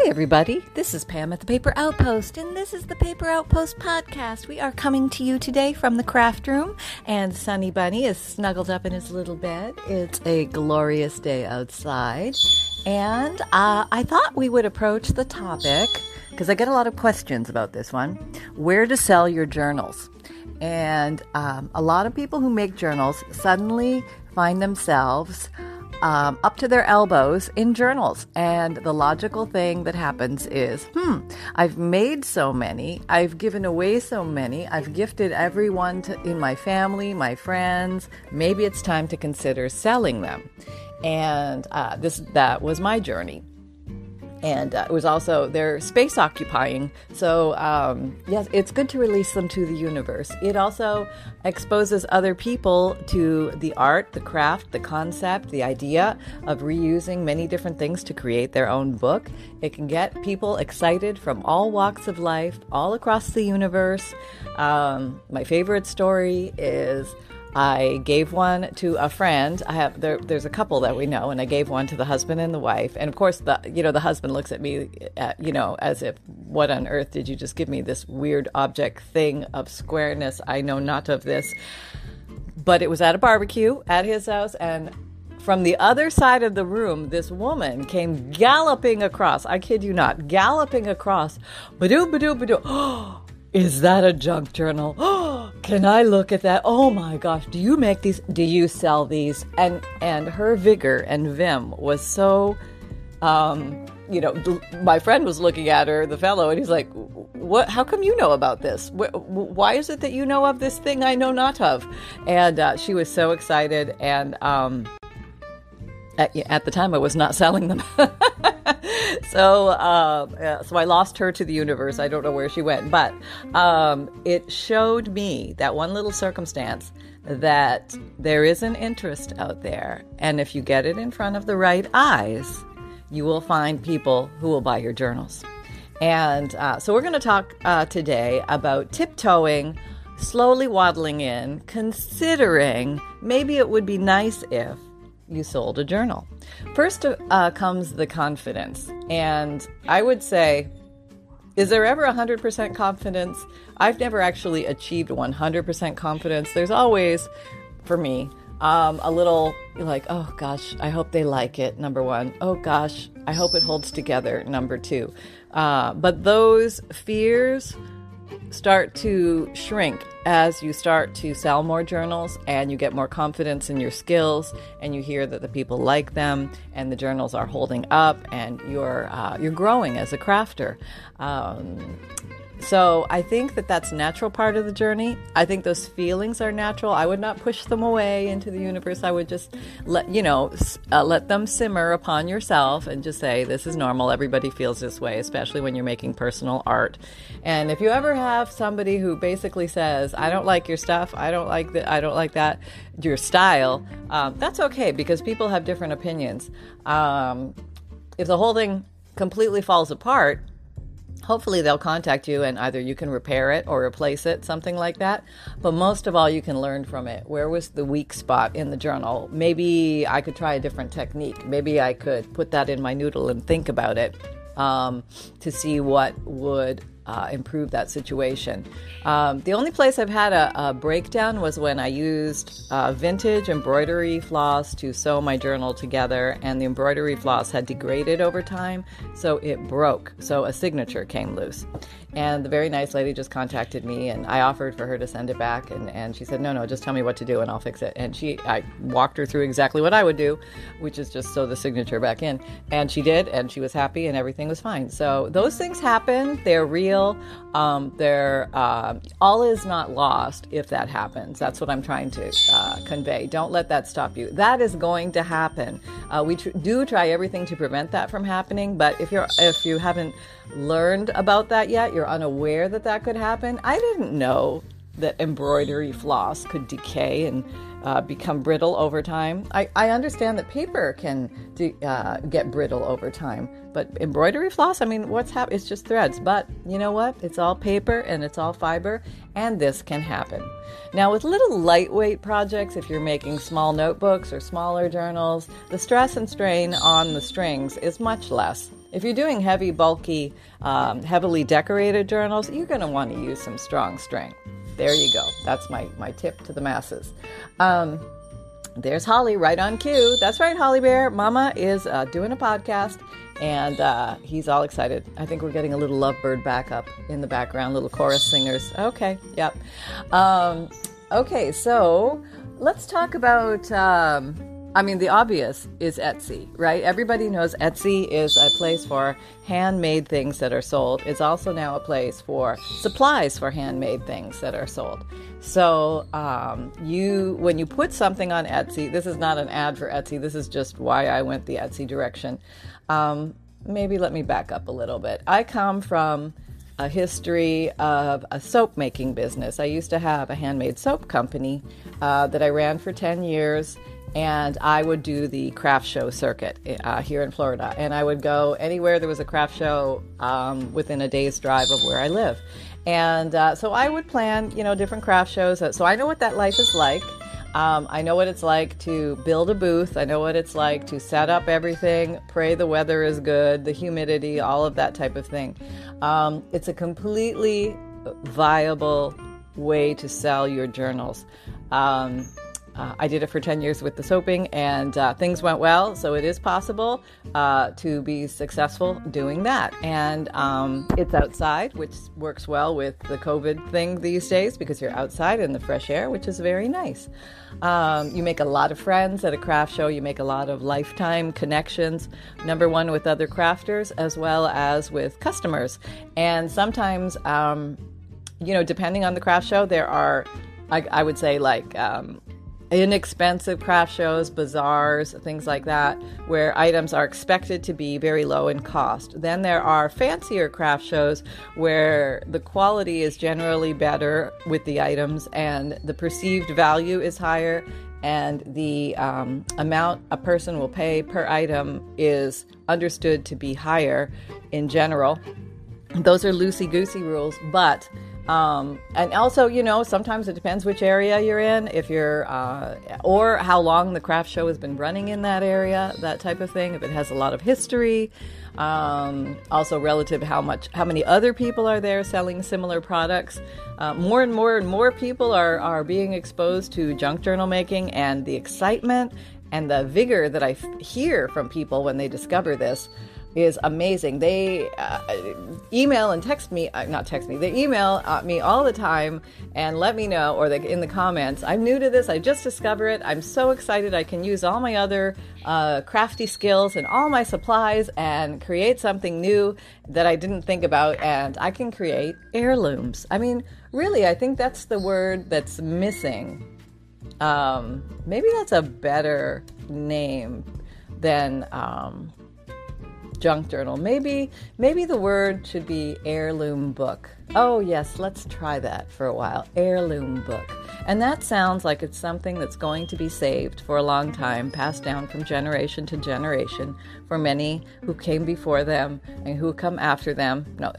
Hi, everybody. This is Pam at the Paper Outpost, and this is the Paper Outpost podcast. We are coming to you today from the craft room, and Sunny Bunny is snuggled up in his little bed. It's a glorious day outside, and uh, I thought we would approach the topic because I get a lot of questions about this one where to sell your journals. And um, a lot of people who make journals suddenly find themselves um, up to their elbows in journals. And the logical thing that happens is, hmm, I've made so many, I've given away so many, I've gifted everyone to, in my family, my friends. Maybe it's time to consider selling them. And uh, this that was my journey and uh, it was also they're space occupying. So um, yes it's good to release them to the universe. It also exposes other people to the art the craft the concept the idea of reusing many different things to create their own book. It can get people excited from all walks of life all across the universe. Um, my favorite story is I gave one to a friend. I have there, there's a couple that we know, and I gave one to the husband and the wife. And of course, the you know the husband looks at me, at, you know, as if what on earth did you just give me this weird object thing of squareness? I know not of this. But it was at a barbecue at his house, and from the other side of the room, this woman came galloping across. I kid you not, galloping across. Badoo, badoo, badoo. Oh, Is that a junk journal? Can I look at that? Oh my gosh, do you make these? Do you sell these? And and her vigor and vim was so um, you know, my friend was looking at her, the fellow, and he's like, "What? How come you know about this? Why is it that you know of this thing I know not of?" And uh, she was so excited, and um, at, at the time, I was not selling them. so, uh, so I lost her to the universe. I don't know where she went, but um, it showed me that one little circumstance that there is an interest out there, and if you get it in front of the right eyes, you will find people who will buy your journals. And uh, so, we're going to talk uh, today about tiptoeing, slowly waddling in, considering maybe it would be nice if you sold a journal. First uh, comes the confidence. And I would say, is there ever 100% confidence? I've never actually achieved 100% confidence. There's always, for me, um, a little like, oh gosh, I hope they like it, number one. Oh gosh, I hope it holds together, number two. Uh, but those fears start to shrink as you start to sell more journals and you get more confidence in your skills and you hear that the people like them and the journals are holding up and you're uh, you're growing as a crafter. Um, so I think that that's natural part of the journey. I think those feelings are natural. I would not push them away into the universe. I would just let you know, uh, let them simmer upon yourself and just say this is normal. Everybody feels this way, especially when you're making personal art. And if you ever have somebody who basically says, "I don't like your stuff. I don't like that. I don't like that your style," um, that's okay because people have different opinions. Um, if the whole thing completely falls apart hopefully they'll contact you and either you can repair it or replace it, something like that. But most of all, you can learn from it. Where was the weak spot in the journal? Maybe I could try a different technique. Maybe I could put that in my noodle and think about it um, to see what would uh, improve that situation. Um, the only place I've had a, a breakdown was when I used uh, vintage embroidery floss to sew my journal together, and the embroidery floss had degraded over time, so it broke. So a signature came loose. And the very nice lady just contacted me, and I offered for her to send it back, and, and she said, "No, no, just tell me what to do, and I'll fix it." And she, I walked her through exactly what I would do, which is just sew the signature back in, and she did, and she was happy, and everything was fine. So those things happen; they're real. Um, they're uh, all is not lost if that happens. That's what I'm trying to uh, convey. Don't let that stop you. That is going to happen. Uh, we tr- do try everything to prevent that from happening, but if you're if you haven't learned about that yet, you're unaware that that could happen. I didn't know that embroidery floss could decay and uh, become brittle over time. I, I understand that paper can de- uh, get brittle over time, but embroidery floss, I mean, what's happening? It's just threads. But you know what? It's all paper and it's all fiber, and this can happen. Now, with little lightweight projects, if you're making small notebooks or smaller journals, the stress and strain on the strings is much less. If you're doing heavy, bulky, um, heavily decorated journals, you're going to want to use some strong string. There you go. That's my, my tip to the masses. Um, there's Holly right on cue. That's right, Holly Bear. Mama is uh, doing a podcast and uh, he's all excited. I think we're getting a little lovebird backup in the background, little chorus singers. Okay, yep. Um, okay, so let's talk about. Um, I mean, the obvious is Etsy, right? Everybody knows Etsy is a place for handmade things that are sold. It's also now a place for supplies for handmade things that are sold. So, um, you when you put something on Etsy, this is not an ad for Etsy. This is just why I went the Etsy direction. Um, maybe let me back up a little bit. I come from a history of a soap making business. I used to have a handmade soap company uh, that I ran for 10 years, and I would do the craft show circuit uh, here in Florida. And I would go anywhere there was a craft show um, within a day's drive of where I live. And uh, so I would plan, you know, different craft shows. So I know what that life is like. Um, I know what it's like to build a booth. I know what it's like to set up everything, pray the weather is good, the humidity, all of that type of thing. Um, it's a completely viable way to sell your journals. Um, uh, I did it for 10 years with the soaping, and uh, things went well. So it is possible uh, to be successful doing that. And um, it's outside, which works well with the COVID thing these days because you're outside in the fresh air, which is very nice. Um, you make a lot of friends at a craft show, you make a lot of lifetime connections, number one, with other crafters as well as with customers. And sometimes, um, you know, depending on the craft show, there are I, I, would say like um, inexpensive craft shows, bazaars, things like that, where items are expected to be very low in cost. Then there are fancier craft shows where the quality is generally better with the items and the perceived value is higher and the um, amount a person will pay per item is understood to be higher in general. Those are loosey goosey rules, but um, and also, you know, sometimes it depends which area you're in, if you're, uh, or how long the craft show has been running in that area, that type of thing. If it has a lot of history, um, also relative how much, how many other people are there selling similar products. Uh, more and more and more people are are being exposed to junk journal making, and the excitement and the vigor that I f- hear from people when they discover this is amazing. They uh, email and text me, uh, not text me, they email uh, me all the time and let me know, or they, in the comments, I'm new to this, I just discovered it, I'm so excited I can use all my other uh, crafty skills and all my supplies and create something new that I didn't think about, and I can create heirlooms. I mean, really, I think that's the word that's missing. Um, maybe that's a better name than. Um, junk journal. Maybe maybe the word should be heirloom book. Oh yes, let's try that for a while. Heirloom book. And that sounds like it's something that's going to be saved for a long time, passed down from generation to generation for many who came before them and who come after them. No,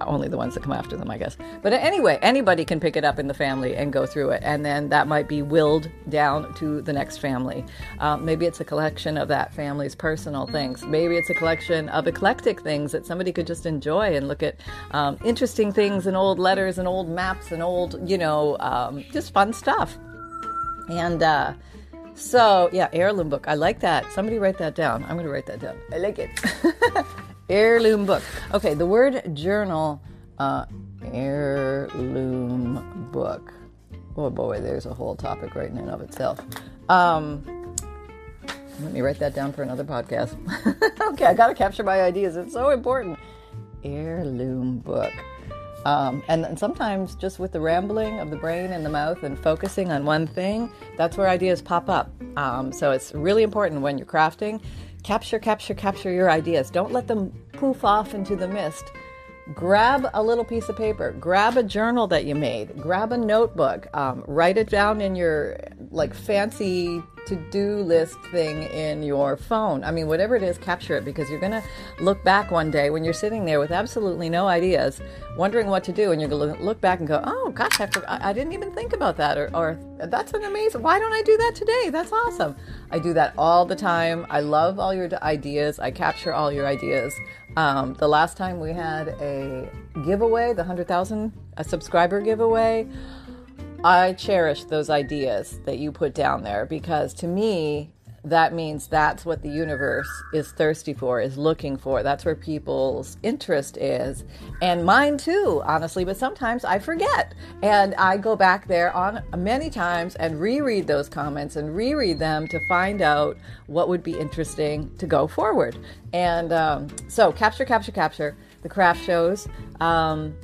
only the ones that come after them, I guess. But anyway, anybody can pick it up in the family and go through it, and then that might be willed down to the next family. Um, maybe it's a collection of that family's personal things. Maybe it's a collection of eclectic things that somebody could just enjoy and look at um, interesting things and old letters and old maps and old, you know, um, just fun stuff. And uh, so, yeah, heirloom book. I like that. Somebody write that down. I'm going to write that down. I like it. Heirloom book. Okay, the word journal, uh, heirloom book. Oh boy, there's a whole topic right in and of itself. Um, let me write that down for another podcast. okay, I got to capture my ideas. It's so important. Heirloom book. Um, and, and sometimes just with the rambling of the brain and the mouth and focusing on one thing, that's where ideas pop up. Um, so it's really important when you're crafting Capture, capture, capture your ideas. Don't let them poof off into the mist. Grab a little piece of paper, grab a journal that you made, grab a notebook, um, write it down in your like fancy to do list thing in your phone. I mean, whatever it is, capture it because you're going to look back one day when you're sitting there with absolutely no ideas, wondering what to do, and you're going to look back and go, oh gosh, I, forgot, I didn't even think about that, or, or that's an amazing, why don't I do that today? That's awesome. I do that all the time. I love all your ideas, I capture all your ideas. Um, the last time we had a giveaway, the 100,000 a subscriber giveaway, I cherish those ideas that you put down there because to me, that means that's what the universe is thirsty for, is looking for. That's where people's interest is. And mine too, honestly, but sometimes I forget. And I go back there on many times and reread those comments and reread them to find out what would be interesting to go forward. And um, so, capture, capture, capture the craft shows. Um,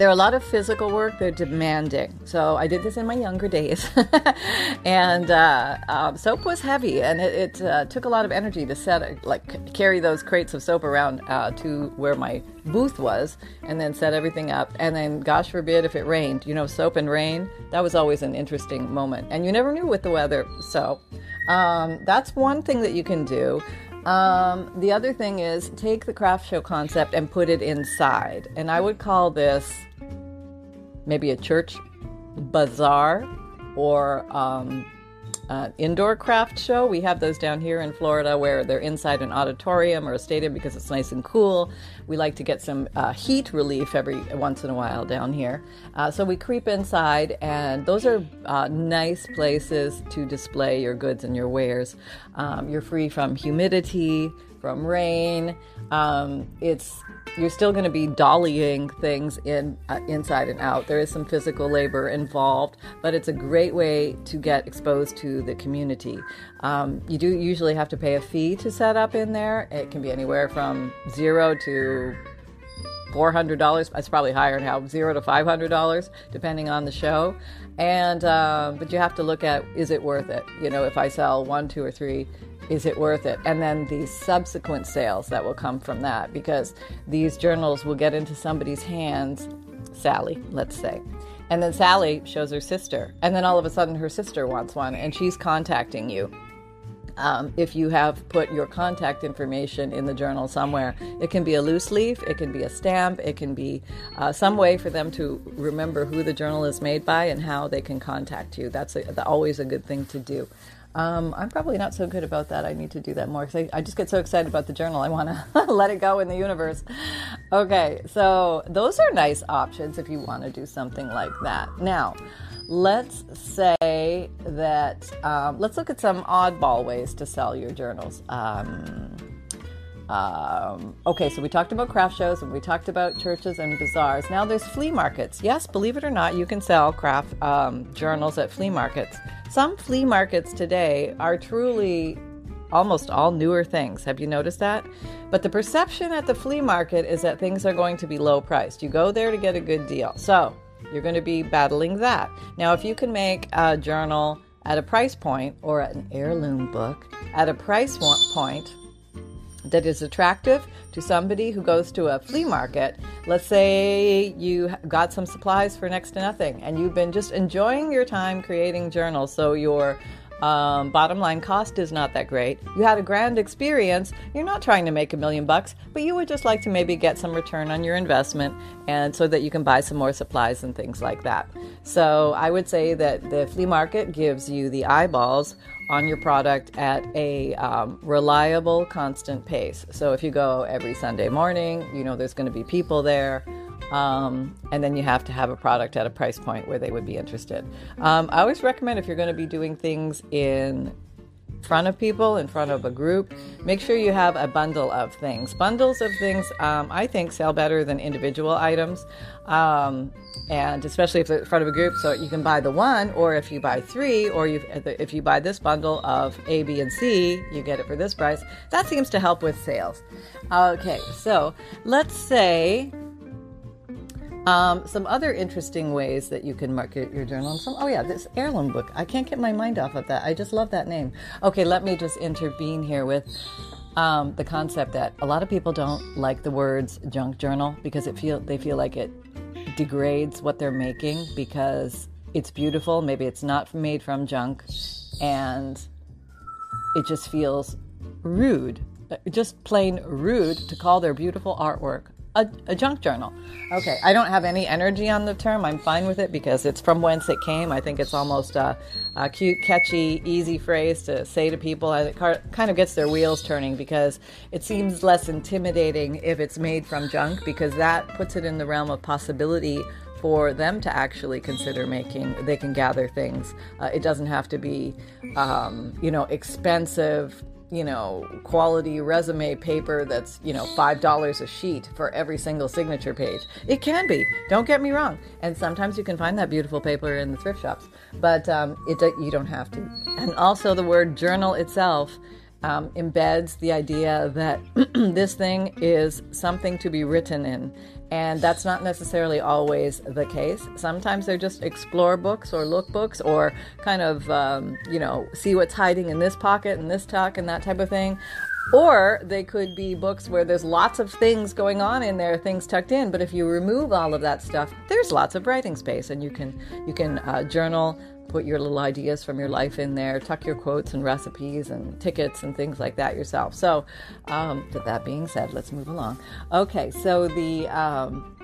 they're a lot of physical work. They're demanding. So I did this in my younger days, and uh, um, soap was heavy, and it, it uh, took a lot of energy to set, like, carry those crates of soap around uh, to where my booth was, and then set everything up. And then, gosh forbid, if it rained, you know, soap and rain. That was always an interesting moment, and you never knew with the weather. So um, that's one thing that you can do. Um, the other thing is take the craft show concept and put it inside. And I would call this maybe a church bazaar or um, indoor craft show. We have those down here in Florida where they're inside an auditorium or a stadium because it's nice and cool. We like to get some uh, heat relief every once in a while down here. Uh, so we creep inside, and those are uh, nice places to display your goods and your wares. Um, you're free from humidity, from rain. Um, it's you're still going to be dollying things in uh, inside and out. There is some physical labor involved, but it's a great way to get exposed to the community. Um, you do usually have to pay a fee to set up in there. It can be anywhere from zero to four hundred dollars. It's probably higher now, zero to five hundred dollars, depending on the show. And uh, but you have to look at is it worth it? You know, if I sell one, two, or three is it worth it? And then the subsequent sales that will come from that because these journals will get into somebody's hands, Sally, let's say. And then Sally shows her sister. And then all of a sudden her sister wants one and she's contacting you. Um, if you have put your contact information in the journal somewhere. It can be a loose leaf, it can be a stamp, it can be uh, some way for them to remember who the journal is made by and how they can contact you. That's a, always a good thing to do. Um, I'm probably not so good about that. I need to do that more because I, I, just get so excited about the journal. I want to let it go in the universe. Okay, so those are nice options if you want to do something like that. Now, let's that um, let's look at some oddball ways to sell your journals. Um, um, okay, so we talked about craft shows and we talked about churches and bazaars. Now there's flea markets. Yes, believe it or not, you can sell craft um, journals at flea markets. Some flea markets today are truly almost all newer things. Have you noticed that? But the perception at the flea market is that things are going to be low priced. You go there to get a good deal. So you're going to be battling that. Now, if you can make a journal at a price point or an heirloom book at a price point that is attractive to somebody who goes to a flea market. Let's say you got some supplies for next to nothing and you've been just enjoying your time creating journals, so your um, bottom line cost is not that great. You had a grand experience. You're not trying to make a million bucks, but you would just like to maybe get some return on your investment and so that you can buy some more supplies and things like that. So I would say that the flea market gives you the eyeballs on your product at a um, reliable, constant pace. So if you go every Sunday morning, you know there's going to be people there. Um, and then you have to have a product at a price point where they would be interested. Um, I always recommend if you're going to be doing things in front of people, in front of a group, make sure you have a bundle of things. Bundles of things, um, I think, sell better than individual items, um, and especially if they're in front of a group. So you can buy the one, or if you buy three, or you, if you buy this bundle of A, B, and C, you get it for this price. That seems to help with sales. Okay, so let's say um, some other interesting ways that you can market your journal. Some, oh yeah, this heirloom book. I can't get my mind off of that. I just love that name. Okay, let me just intervene here with um, the concept that a lot of people don't like the words junk journal because it feel they feel like it degrades what they're making because it's beautiful. Maybe it's not made from junk and it just feels rude, uh, just plain rude to call their beautiful artwork a, a, junk journal. Okay, I don't have any energy on the term. I'm fine with it because it's from whence it came. I think it's almost a, a cute, catchy, easy phrase to say to people. It kind of gets their wheels turning because it seems less intimidating if it's made from junk because that puts it in the realm of possibility for them to actually consider making they can gather things uh, it doesn't have to be um, you know expensive you know, quality resume paper that's, you know, $5 a sheet for every single signature page. It can be, don't get me wrong. And sometimes you can find that beautiful paper in the thrift shops, but um, it, you don't have to. And also, the word journal itself um, embeds the idea that this thing is something to be written in. And that's not necessarily always the case. Sometimes they're just explore books or look books or kind of, um, you know, see what's hiding in this pocket and this tuck and that type of thing. Or they could be books where there's lots of things going on in there, things tucked in. But if you remove all of that stuff, there's lots of writing space, and you can you can uh, journal, put your little ideas from your life in there, tuck your quotes and recipes and tickets and things like that yourself. So, um, with that being said, let's move along. Okay, so the um,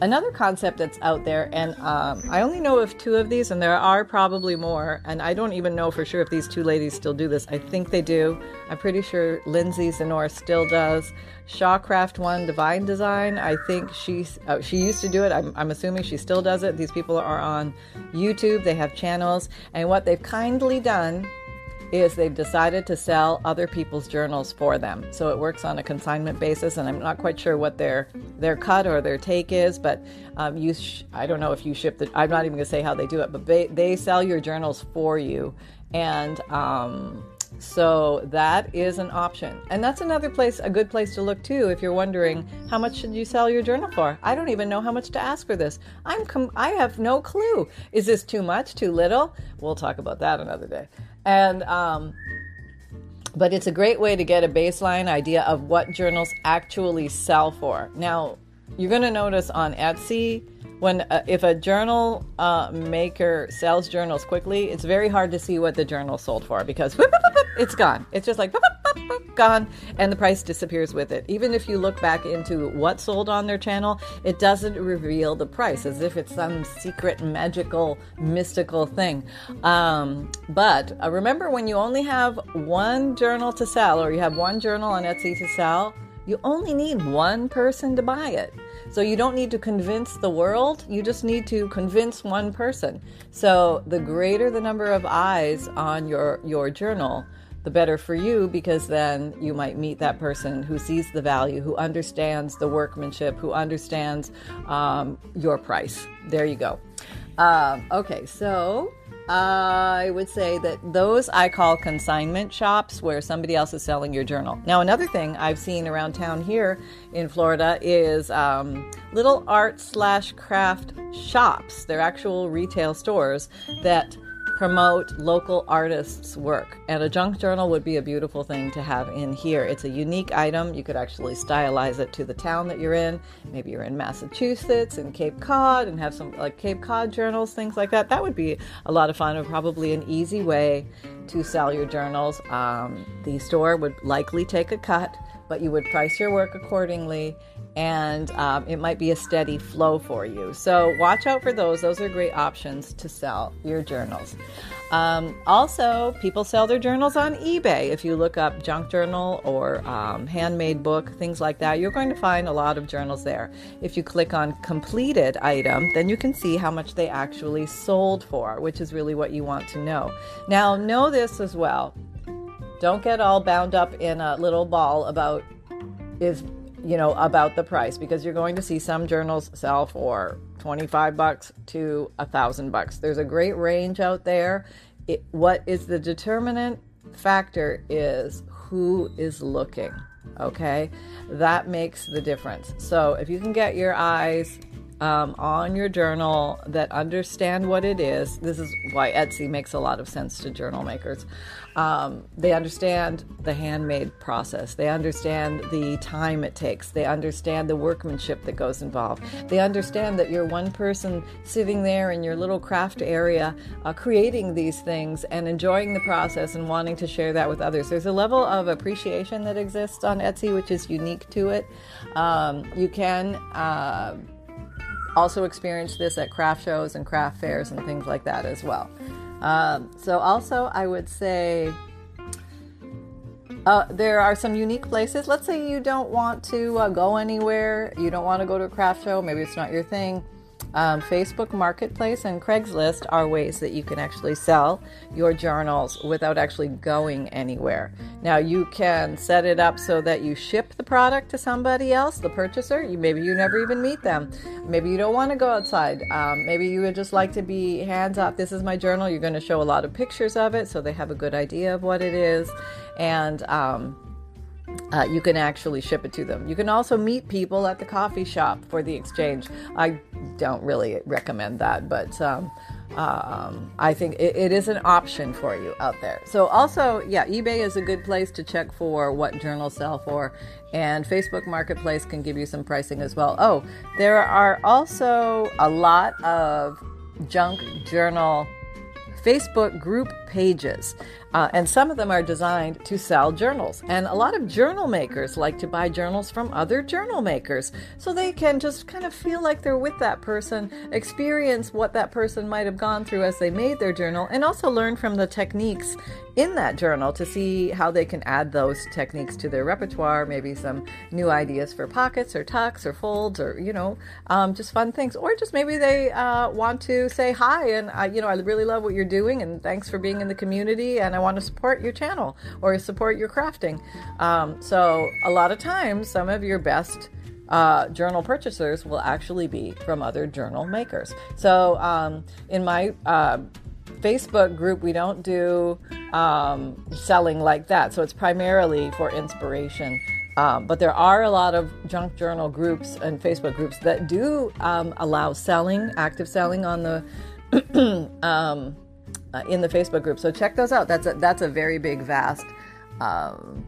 another concept that's out there, and um, I only know of two of these, and there are probably more, and I don't even know for sure if these two ladies still do this. I think they do. I'm pretty sure Lindsay Zenor still does. Shawcraft One Divine Design. I think she's oh, she used to do it. I'm, I'm assuming she still does it. These people are on YouTube. They have channels, and what they've kindly done is they've decided to sell other people's journals for them. So it works on a consignment basis, and I'm not quite sure what their their cut or their take is, but um, you sh- I don't know if you ship the. I'm not even going to say how they do it, but they they sell your journals for you, and um, so that is an option. And that's another place, a good place to look too, if you're wondering how much should you sell your journal for? I don't even know how much to ask for this. I'm com- I have no clue. Is this too much, too little? We'll talk about that another day. And, um, but it's a great way to get a baseline idea of what journals actually sell for. Now, you're going to notice on Etsy, when uh, if a journal uh, maker sells journals quickly, it's very hard to see what the journal sold for because whoop, whoop, whoop, it's gone. It's just like gone, and the price disappears with it. Even if you look back into what sold on their channel, it doesn't reveal the price as if it's some secret, magical, mystical thing. Um, but uh, remember, when you only have one journal to sell, or you have one journal on Etsy to sell, you only need one person to buy it. So you don't need to convince the world, you just need to convince one person. So the greater the number of eyes on your your journal, the better for you because then you might meet that person who sees the value, who understands the workmanship, who understands um, your price. There you go. Um, okay, so I would say that those I call consignment shops where somebody else is selling your journal. Now, another thing I've seen around town here in Florida is um, little art slash craft shops. They're actual retail stores that promote local artists' work. And a junk journal would be a beautiful thing to have in here. It's a unique item. You could actually stylize it to the town that you're in. Maybe you're in Massachusetts and Cape Cod and have some like Cape Cod journals, things like that. That would be a lot of fun and probably an easy way to sell your journals. Um, the store would likely take a cut, but you would price your work accordingly and um, it might be a steady flow for you. So watch out for those. Those are great options to sell your journals. Um, also, people sell their journals on eBay. If you look up junk journal or um, handmade book, things like that, you're going to find a lot of journals there. If you click on completed item, then you can see how much they actually sold for, which is really what you want to know. Now, know this as well. Don't get all bound up in a little ball about is you know, about the price because you're going to see some journals sell for 25 bucks to a thousand bucks. There's a great range out there. It, what is the determinant factor is who is looking. Okay, that makes the difference. So if you can get your eyes um, on your journal that understand what it is. This is why Etsy makes a lot of sense to journal makers. Um, they understand the handmade process. They understand the time it takes. They understand the workmanship that goes involved. They understand that you're one person sitting there in your little craft area uh, creating these things and enjoying the process and wanting to share that with others. There's a level of appreciation that exists on Etsy, which is unique to it. Um, you can. Uh, also experience this at craft shows and craft fairs and things like that as well. Um, so, also, I would say uh, there are some unique places. Let's say you don't want to uh, go anywhere, you don't want to go to a craft show, maybe it's not your thing um, Facebook Marketplace and Craigslist are ways that you can actually sell your journals without actually going anywhere. Now you can set it up so that you ship the product to somebody else, the purchaser. You maybe you never even meet them. Maybe you don't want to go outside. Um, maybe you would just like to be hands off. This is my journal. You're going to show a lot of pictures of it so they have a good idea of what it is, and um, uh, you can actually ship it to them. You can also meet people at the coffee shop for the exchange. I don't really recommend that, but um, um, I think it, it is an option for you out there. So, also, yeah, eBay is a good place to check for what journals sell for, and Facebook Marketplace can give you some pricing as well. Oh, there are also a lot of junk journal Facebook group pages. Uh, and some of them are designed to sell journals. And a lot of journal makers like to buy journals from other journal makers so they can just kind of feel like they're with that person, experience what that person might have gone through as they made their journal, and also learn from the techniques in that journal to see how they can add those techniques to their repertoire, maybe some new ideas for pockets or tucks or folds or, you know, um, just fun things. Or just maybe they uh, want to say hi and, uh, you know, I really love what you're doing and thanks for being in the community and I want to support your channel or support your crafting. Um, so a lot of times, some of your best uh, journal purchasers will actually be from other journal makers. So um, in my uh, Facebook group, we don't do um, selling like that. So it's primarily for inspiration. Um, but there are a lot of junk journal groups and Facebook groups that do um, allow selling, active selling on the um, uh, in the Facebook group. So check those out. That's a, that's a very big, vast um,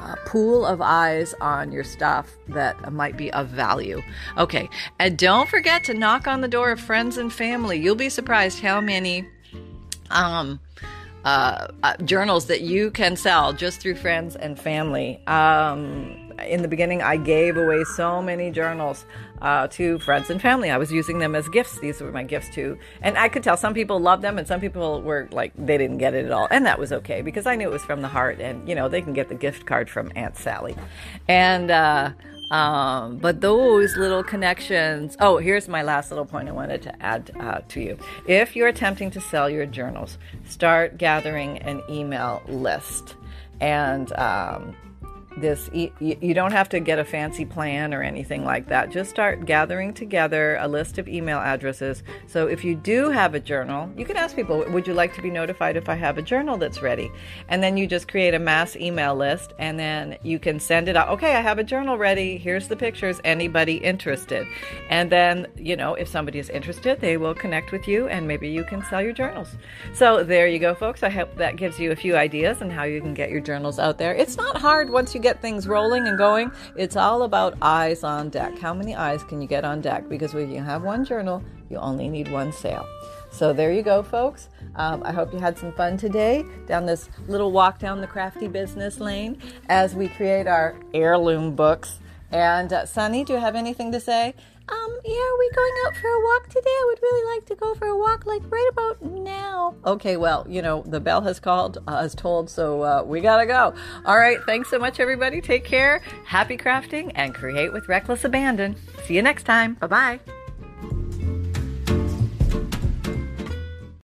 uh, pool of eyes on your stuff that might be of value. Okay, and don't forget to knock on the door of friends and family. You'll be surprised how many um, uh, uh journals that you can sell just through friends and family. Um, in the beginning, I gave away so many journals uh, to friends and family. I was using them as gifts. These were my gifts too. And I could tell some people loved them and some people were like, they didn't get it at all. And that was okay because I knew it was from the heart and, you know, they can get the gift card from Aunt Sally. And, uh, um, but those little connections. Oh, here's my last little point I wanted to add uh, to you. If you're attempting to sell your journals, start gathering an email list. And um, this you don't have to get a fancy plan or anything like that. Just start gathering together a list of email addresses. So if you do have a journal you can ask people would you like to be notified if i have a journal that's ready? And then you just create a mass email list and then you can send it out okay i have a journal ready. Here's the pictures. Anybody interested? And then you know if somebody is interested they will connect with you and maybe you can sell your journals. So there you go folks. I hope that gives you a few ideas on how you can get your journals out there. It's not hard once you get get things rolling and going, it's all about eyes on deck. How many eyes can you get on deck? Because when you have one journal, you only need one sale. So there you go, folks. Um, I hope you had some fun today down this little walk down the crafty business lane as we create our heirloom books. And uh, Sunny, do you have anything to say? Um, yeah, are we going out for a walk today? I would really like to go for a walk, like right about now. Okay, well, you know, the bell has called, uh, has told, so uh, we gotta go. All right, thanks so much, everybody. Take care, happy crafting, and create with reckless abandon. See you next time. Bye bye.